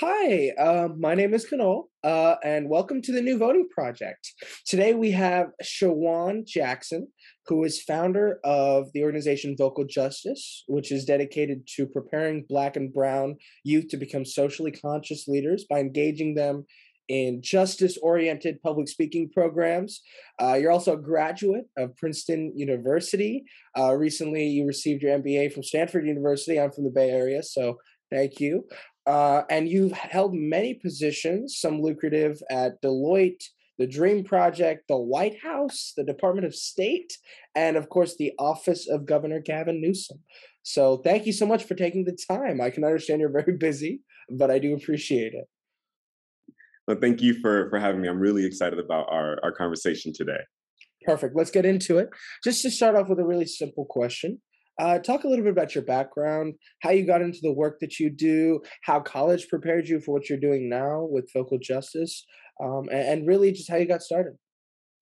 Hi, uh, my name is Kunal, uh, and welcome to the New Voting Project. Today we have Shawon Jackson, who is founder of the organization Vocal Justice, which is dedicated to preparing Black and Brown youth to become socially conscious leaders by engaging them in justice oriented public speaking programs. Uh, you're also a graduate of Princeton University. Uh, recently, you received your MBA from Stanford University. I'm from the Bay Area, so thank you. Uh, and you've held many positions, some lucrative at Deloitte, the Dream Project, the White House, the Department of State, and of course, the Office of Governor Gavin Newsom. So, thank you so much for taking the time. I can understand you're very busy, but I do appreciate it. Well, thank you for for having me. I'm really excited about our our conversation today. Perfect. Let's get into it. Just to start off with a really simple question. Uh, talk a little bit about your background, how you got into the work that you do, how college prepared you for what you're doing now with Vocal Justice, um, and, and, really just how you got started.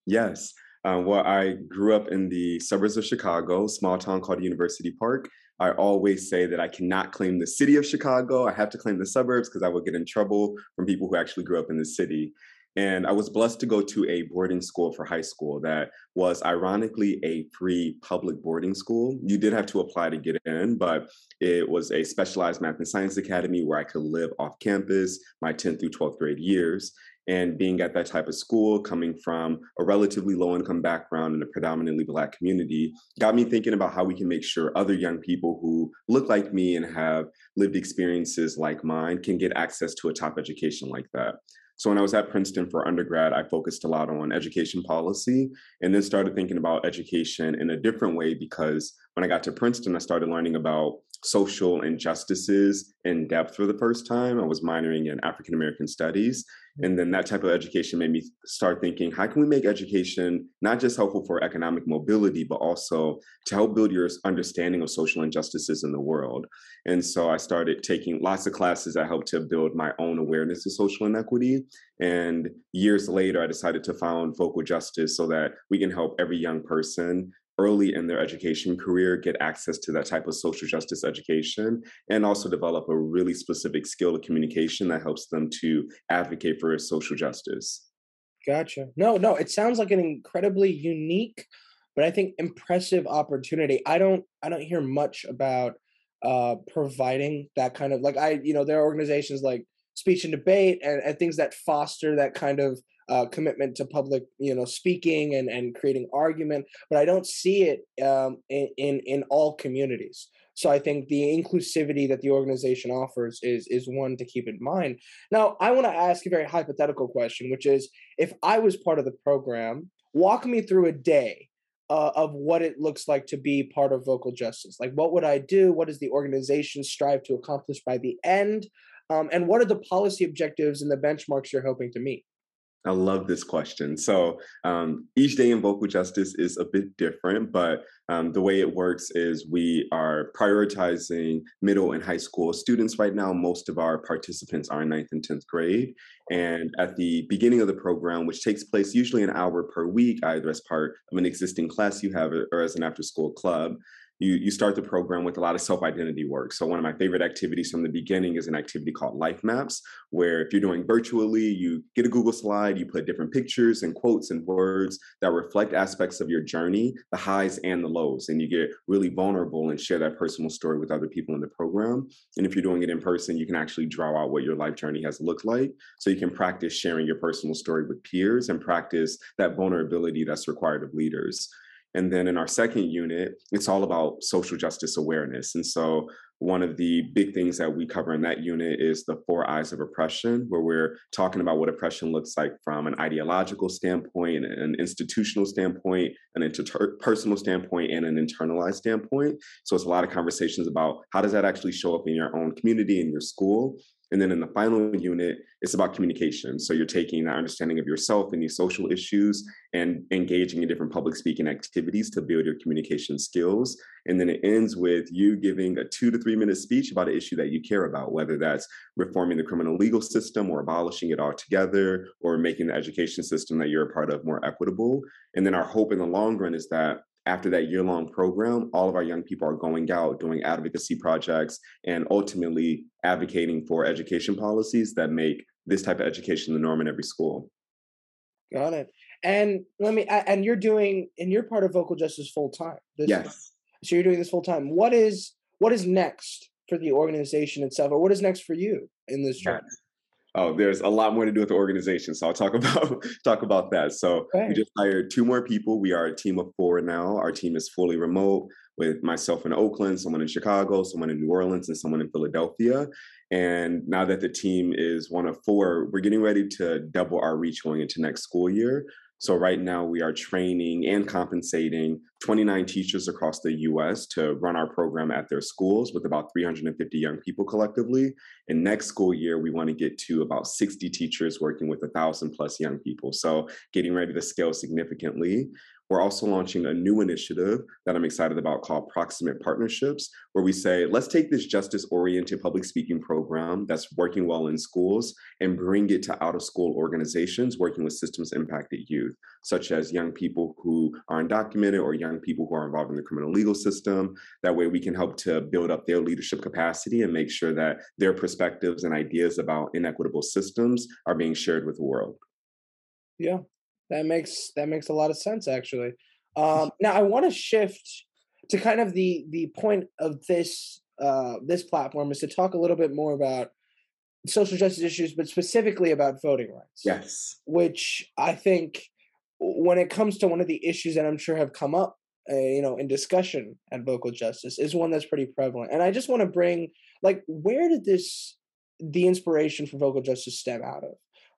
Yes. Uh, well, I grew up in the suburbs of Chicago, small town called University Park. I always say that I cannot claim the city of Chicago. I have to claim the suburbs because I will get in trouble from people who actually grew up in the city. And I was blessed to go to a boarding school for high school that was ironically a free public boarding school. You did have to apply to get in, but it was a specialized math and science academy where I could live off campus my 10th through 12th grade years. And being at that type of school, coming from a relatively low income background in a predominantly Black community, got me thinking about how we can make sure other young people who look like me and have lived experiences like mine can get access to a top education like that. So when I was at Princeton for undergrad, I focused a lot on education policy and then started thinking about education in a different way because when I got to Princeton, I started learning about social injustices in depth for the first time. I was minoring in African American studies. And then that type of education made me start thinking how can we make education not just helpful for economic mobility, but also to help build your understanding of social injustices in the world? And so I started taking lots of classes that helped to build my own awareness of social inequity. And years later, I decided to found Vocal Justice so that we can help every young person early in their education career get access to that type of social justice education and also develop a really specific skill of communication that helps them to advocate for social justice. Gotcha. No, no, it sounds like an incredibly unique but I think impressive opportunity. I don't I don't hear much about uh providing that kind of like I you know there are organizations like speech and debate and, and things that foster that kind of uh, commitment to public, you know, speaking and, and creating argument, but I don't see it um, in, in, in all communities. So I think the inclusivity that the organization offers is is one to keep in mind. Now, I want to ask a very hypothetical question, which is if I was part of the program, walk me through a day uh, of what it looks like to be part of vocal justice. Like, what would I do? What does the organization strive to accomplish by the end? Um, and what are the policy objectives and the benchmarks you're hoping to meet? I love this question. So um, each day in vocal justice is a bit different, but um, the way it works is we are prioritizing middle and high school students right now. Most of our participants are in ninth and 10th grade. And at the beginning of the program, which takes place usually an hour per week, either as part of an existing class you have or as an after school club, you, you start the program with a lot of self-identity work. So one of my favorite activities from the beginning is an activity called Life Maps, where if you're doing virtually, you get a Google slide, you put different pictures and quotes and words that reflect aspects of your journey, the highs and the lows, and you get really vulnerable and share that personal story with other people in the program. And if you're doing it in person, you can actually draw out what your life journey has looked like. So you can practice sharing your personal story with peers and practice that vulnerability that's required of leaders. And then in our second unit, it's all about social justice awareness. And so one of the big things that we cover in that unit is the four I's of oppression, where we're talking about what oppression looks like from an ideological standpoint, an institutional standpoint, an interpersonal standpoint, and an internalized standpoint. So it's a lot of conversations about how does that actually show up in your own community, in your school, and then in the final unit, it's about communication. So you're taking that understanding of yourself and these social issues and engaging in different public speaking activities to build your communication skills. And then it ends with you giving a two to three minute speech about an issue that you care about, whether that's reforming the criminal legal system or abolishing it altogether or making the education system that you're a part of more equitable. And then our hope in the long run is that after that year long program, all of our young people are going out doing advocacy projects and ultimately advocating for education policies that make this type of education the norm in every school. Got it. And let me, and you're doing, and you're part of Vocal Justice full time. Yes. So you're doing this full time. What is, what is next for the organization itself, or what is next for you in this journey? Yes. Oh, there's a lot more to do with the organization, so I'll talk about talk about that. So we just hired two more people. We are a team of four now. Our team is fully remote with myself in Oakland, someone in Chicago, someone in New Orleans, and someone in Philadelphia. And now that the team is one of four, we're getting ready to double our reach going into next school year. So right now we are training and compensating 29 teachers across the US to run our program at their schools with about 350 young people collectively. And next school year, we want to get to about 60 teachers working with a thousand plus young people. So getting ready to scale significantly. We're also launching a new initiative that I'm excited about called Proximate Partnerships, where we say, let's take this justice oriented public speaking program that's working well in schools and bring it to out of school organizations working with systems impacted youth, such as young people who are undocumented or young people who are involved in the criminal legal system. That way, we can help to build up their leadership capacity and make sure that their perspectives and ideas about inequitable systems are being shared with the world. Yeah, that makes that makes a lot of sense actually. Um, now I want to shift to kind of the the point of this uh, this platform is to talk a little bit more about social justice issues, but specifically about voting rights. Yes, which I think when it comes to one of the issues that I'm sure have come up, uh, you know, in discussion at Vocal Justice is one that's pretty prevalent. And I just want to bring like where did this the inspiration for Vocal Justice stem out of?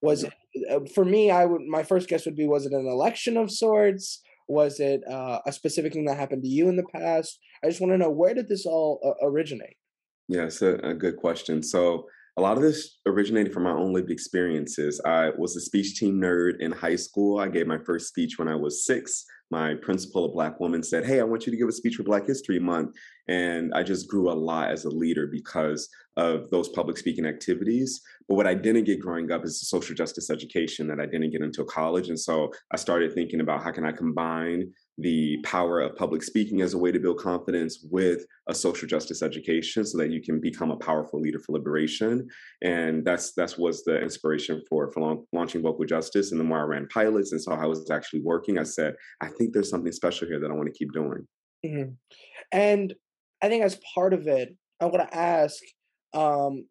Was it uh, for me? I would my first guess would be was it an election of sorts? Was it uh, a specific thing that happened to you in the past? I just want to know where did this all uh, originate? Yeah, it's a, a good question. So a lot of this originated from my own lived experiences. I was a speech team nerd in high school. I gave my first speech when I was six. My principal, a black woman, said, Hey, I want you to give a speech for Black History Month. And I just grew a lot as a leader because of those public speaking activities. But what I didn't get growing up is social justice education that I didn't get until college. And so I started thinking about how can I combine the power of public speaking as a way to build confidence with a social justice education so that you can become a powerful leader for liberation and that's that's was the inspiration for for launching vocal justice and the more i ran pilots and saw how it was actually working i said i think there's something special here that i want to keep doing mm-hmm. and i think as part of it i want to ask um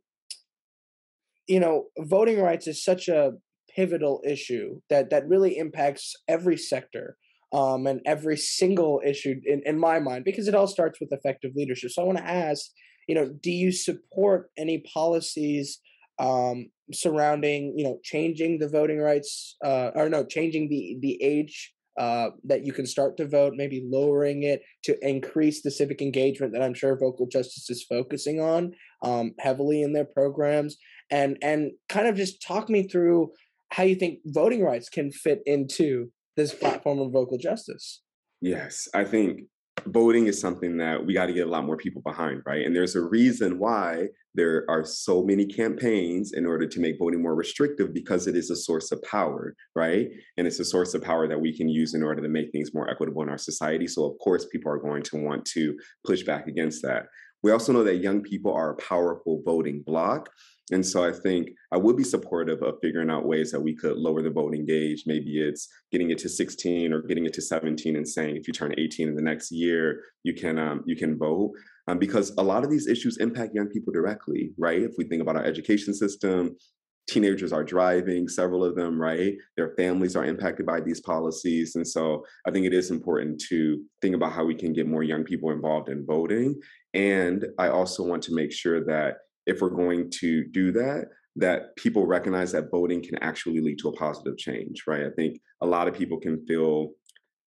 you know voting rights is such a pivotal issue that that really impacts every sector um, and every single issue in, in my mind, because it all starts with effective leadership. So I want to ask, you know, do you support any policies um, surrounding, you know, changing the voting rights, uh, or no, changing the the age uh, that you can start to vote, maybe lowering it to increase the civic engagement that I'm sure Vocal Justice is focusing on um, heavily in their programs, and and kind of just talk me through how you think voting rights can fit into this platform of vocal justice. Yes, I think voting is something that we got to get a lot more people behind, right? And there's a reason why there are so many campaigns in order to make voting more restrictive because it is a source of power, right? And it's a source of power that we can use in order to make things more equitable in our society. So, of course, people are going to want to push back against that. We also know that young people are a powerful voting bloc. And so I think I would be supportive of figuring out ways that we could lower the voting age. Maybe it's getting it to 16 or getting it to 17 and saying if you turn 18 in the next year, you can um, you can vote. Um, because a lot of these issues impact young people directly, right? If we think about our education system, teenagers are driving, several of them, right? Their families are impacted by these policies. And so I think it is important to think about how we can get more young people involved in voting. And I also want to make sure that if we're going to do that, that people recognize that voting can actually lead to a positive change, right? I think a lot of people can feel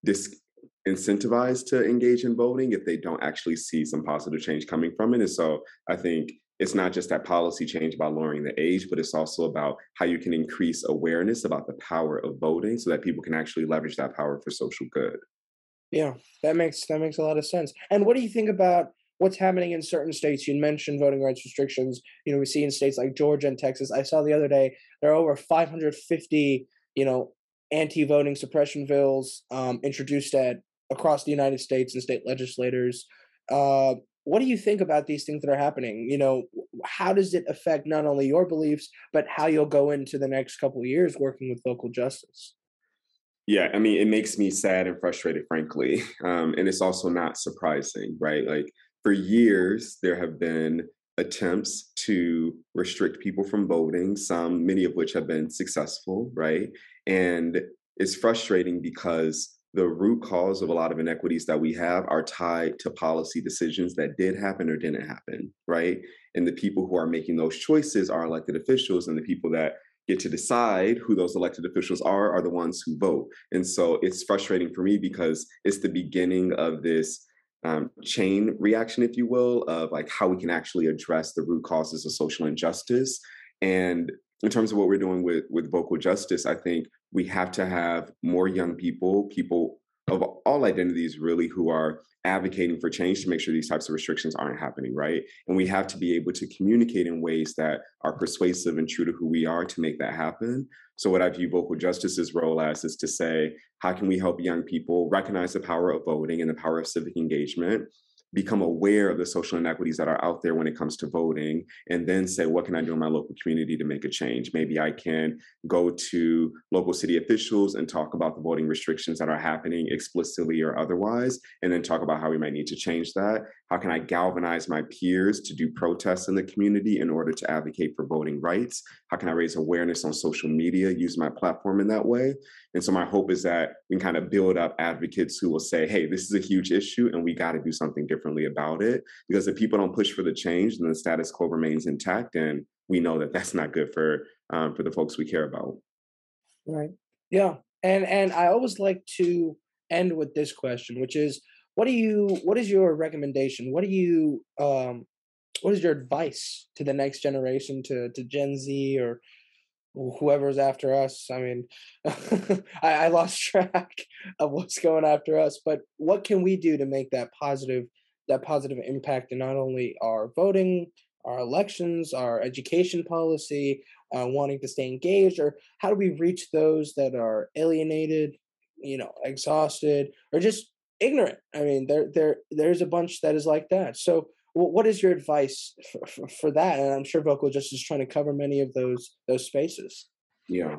disincentivized to engage in voting if they don't actually see some positive change coming from it. And so I think it's not just that policy change about lowering the age, but it's also about how you can increase awareness about the power of voting so that people can actually leverage that power for social good. Yeah, that makes that makes a lot of sense. And what do you think about what's happening in certain states. You mentioned voting rights restrictions. You know, we see in states like Georgia and Texas. I saw the other day there are over 550, you know, anti-voting suppression bills um, introduced at across the United States and state legislators. Uh, what do you think about these things that are happening? You know, how does it affect not only your beliefs, but how you'll go into the next couple of years working with vocal justice? Yeah, I mean, it makes me sad and frustrated, frankly. Um, and it's also not surprising, right? Like, for years, there have been attempts to restrict people from voting, some, many of which have been successful, right? And it's frustrating because the root cause of a lot of inequities that we have are tied to policy decisions that did happen or didn't happen, right? And the people who are making those choices are elected officials, and the people that get to decide who those elected officials are are the ones who vote. And so it's frustrating for me because it's the beginning of this um, chain reaction, if you will, of like how we can actually address the root causes of social injustice. And in terms of what we're doing with with vocal justice, I think we have to have more young people, people of all identities really who are advocating for change to make sure these types of restrictions aren't happening, right? And we have to be able to communicate in ways that are persuasive and true to who we are to make that happen. So, what I view vocal justice's role as is to say, how can we help young people recognize the power of voting and the power of civic engagement become aware of the social inequities that are out there when it comes to voting and then say what can i do in my local community to make a change? Maybe i can go to local city officials and talk about the voting restrictions that are happening explicitly or otherwise and then talk about how we might need to change that. How can i galvanize my peers to do protests in the community in order to advocate for voting rights? How can i raise awareness on social media use my platform in that way? And so my hope is that we can kind of build up advocates who will say, hey, this is a huge issue and we got to do something differently about it. Because if people don't push for the change, then the status quo remains intact. And we know that that's not good for um, for the folks we care about. Right. Yeah. And and I always like to end with this question, which is what do you what is your recommendation? What do you um what is your advice to the next generation to to Gen Z or whoever's after us. I mean, I, I, lost track of what's going after us. But what can we do to make that positive that positive impact in not only our voting, our elections, our education policy, uh, wanting to stay engaged, or how do we reach those that are alienated, you know, exhausted, or just ignorant? I mean, there there there's a bunch that is like that. So what is your advice for, for, for, that? And I'm sure Vocal Justice is trying to cover many of those those spaces. Yeah.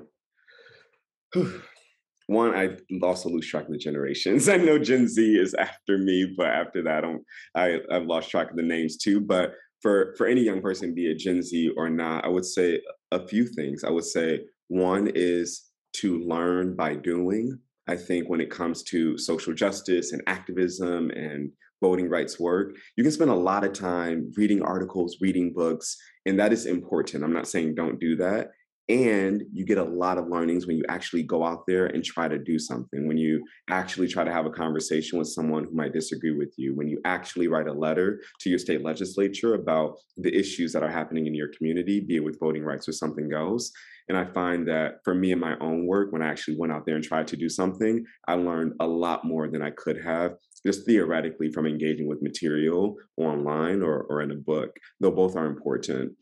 One, I also lose track of the generations. I know Gen Z is after me, but after that, I'm, I I've lost track of the names too. But for for any young person, be it Gen Z or not, I would say a few things. I would say one is to learn by doing. I think when it comes to social justice and activism and voting rights work, you can spend a lot of time reading articles, reading books, and that is important. I'm not saying don't do that. And you get a lot of learnings when you actually go out there and try to do something, when you actually try to have a conversation with someone who might disagree with you, when you actually write a letter to your state legislature about the issues that are happening in your community, be it with voting rights or something else. And I find that for me in my own work, when I actually went out there and tried to do something, I learned a lot more than I could have just theoretically from engaging with material online or, or in a book, though both are important.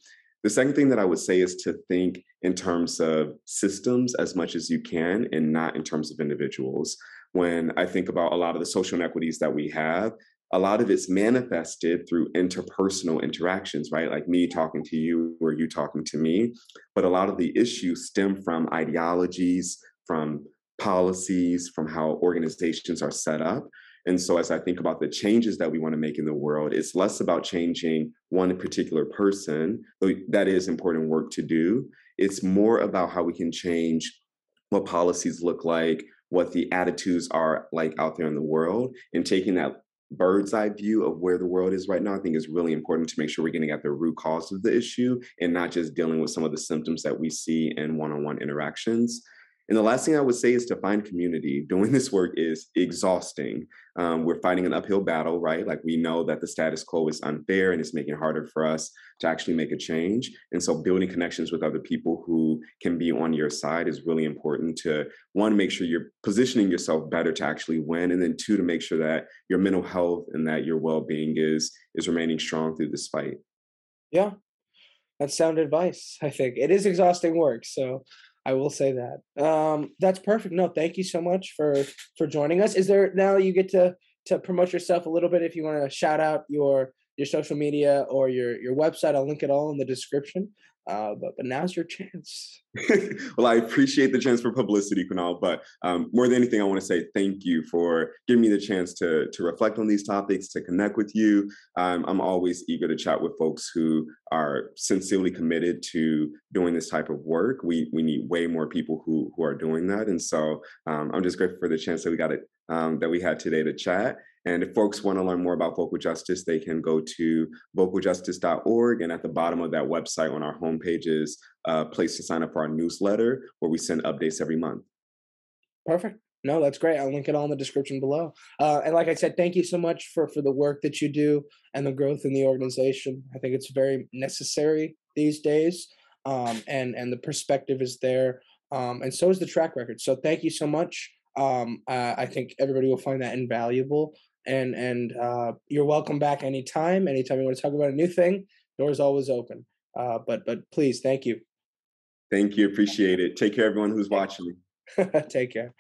The second thing that I would say is to think in terms of systems as much as you can and not in terms of individuals. When I think about a lot of the social inequities that we have, a lot of it's manifested through interpersonal interactions, right? Like me talking to you or you talking to me. But a lot of the issues stem from ideologies, from policies, from how organizations are set up. And so, as I think about the changes that we want to make in the world, it's less about changing one particular person, though that is important work to do. It's more about how we can change what policies look like, what the attitudes are like out there in the world, and taking that bird's eye view of where the world is right now, I think is really important to make sure we're getting at the root cause of the issue and not just dealing with some of the symptoms that we see in one on one interactions. And the last thing I would say is to find community. Doing this work is exhausting. Um, we're fighting an uphill battle, right? Like we know that the status quo is unfair and it's making it harder for us to actually make a change. And so building connections with other people who can be on your side is really important to one, make sure you're positioning yourself better to actually win. And then two, to make sure that your mental health and that your well-being is is remaining strong through this fight. Yeah. That's sound advice, I think. It is exhausting work. So I will say that. Um, that's perfect. No, thank you so much for for joining us. Is there now you get to to promote yourself a little bit if you want to shout out your your social media or your your website. I'll link it all in the description. Uh, but but now's your chance. well, I appreciate the chance for publicity, Kunal. But um, more than anything, I want to say thank you for giving me the chance to to reflect on these topics, to connect with you. Um, I'm always eager to chat with folks who are sincerely committed to doing this type of work. We we need way more people who who are doing that, and so um, I'm just grateful for the chance that we got it um, that we had today to chat. And if folks want to learn more about vocal justice, they can go to vocaljustice.org. And at the bottom of that website on our homepage is a place to sign up for our newsletter where we send updates every month. Perfect. No, that's great. I'll link it all in the description below. Uh, and like I said, thank you so much for for the work that you do and the growth in the organization. I think it's very necessary these days, um, and and the perspective is there, um, and so is the track record. So thank you so much. Um, uh, I think everybody will find that invaluable and and uh, you're welcome back anytime. Anytime you want to talk about a new thing, doors always open. Uh, but but please, thank you. Thank you. Appreciate it. Take care, everyone who's watching. Take care.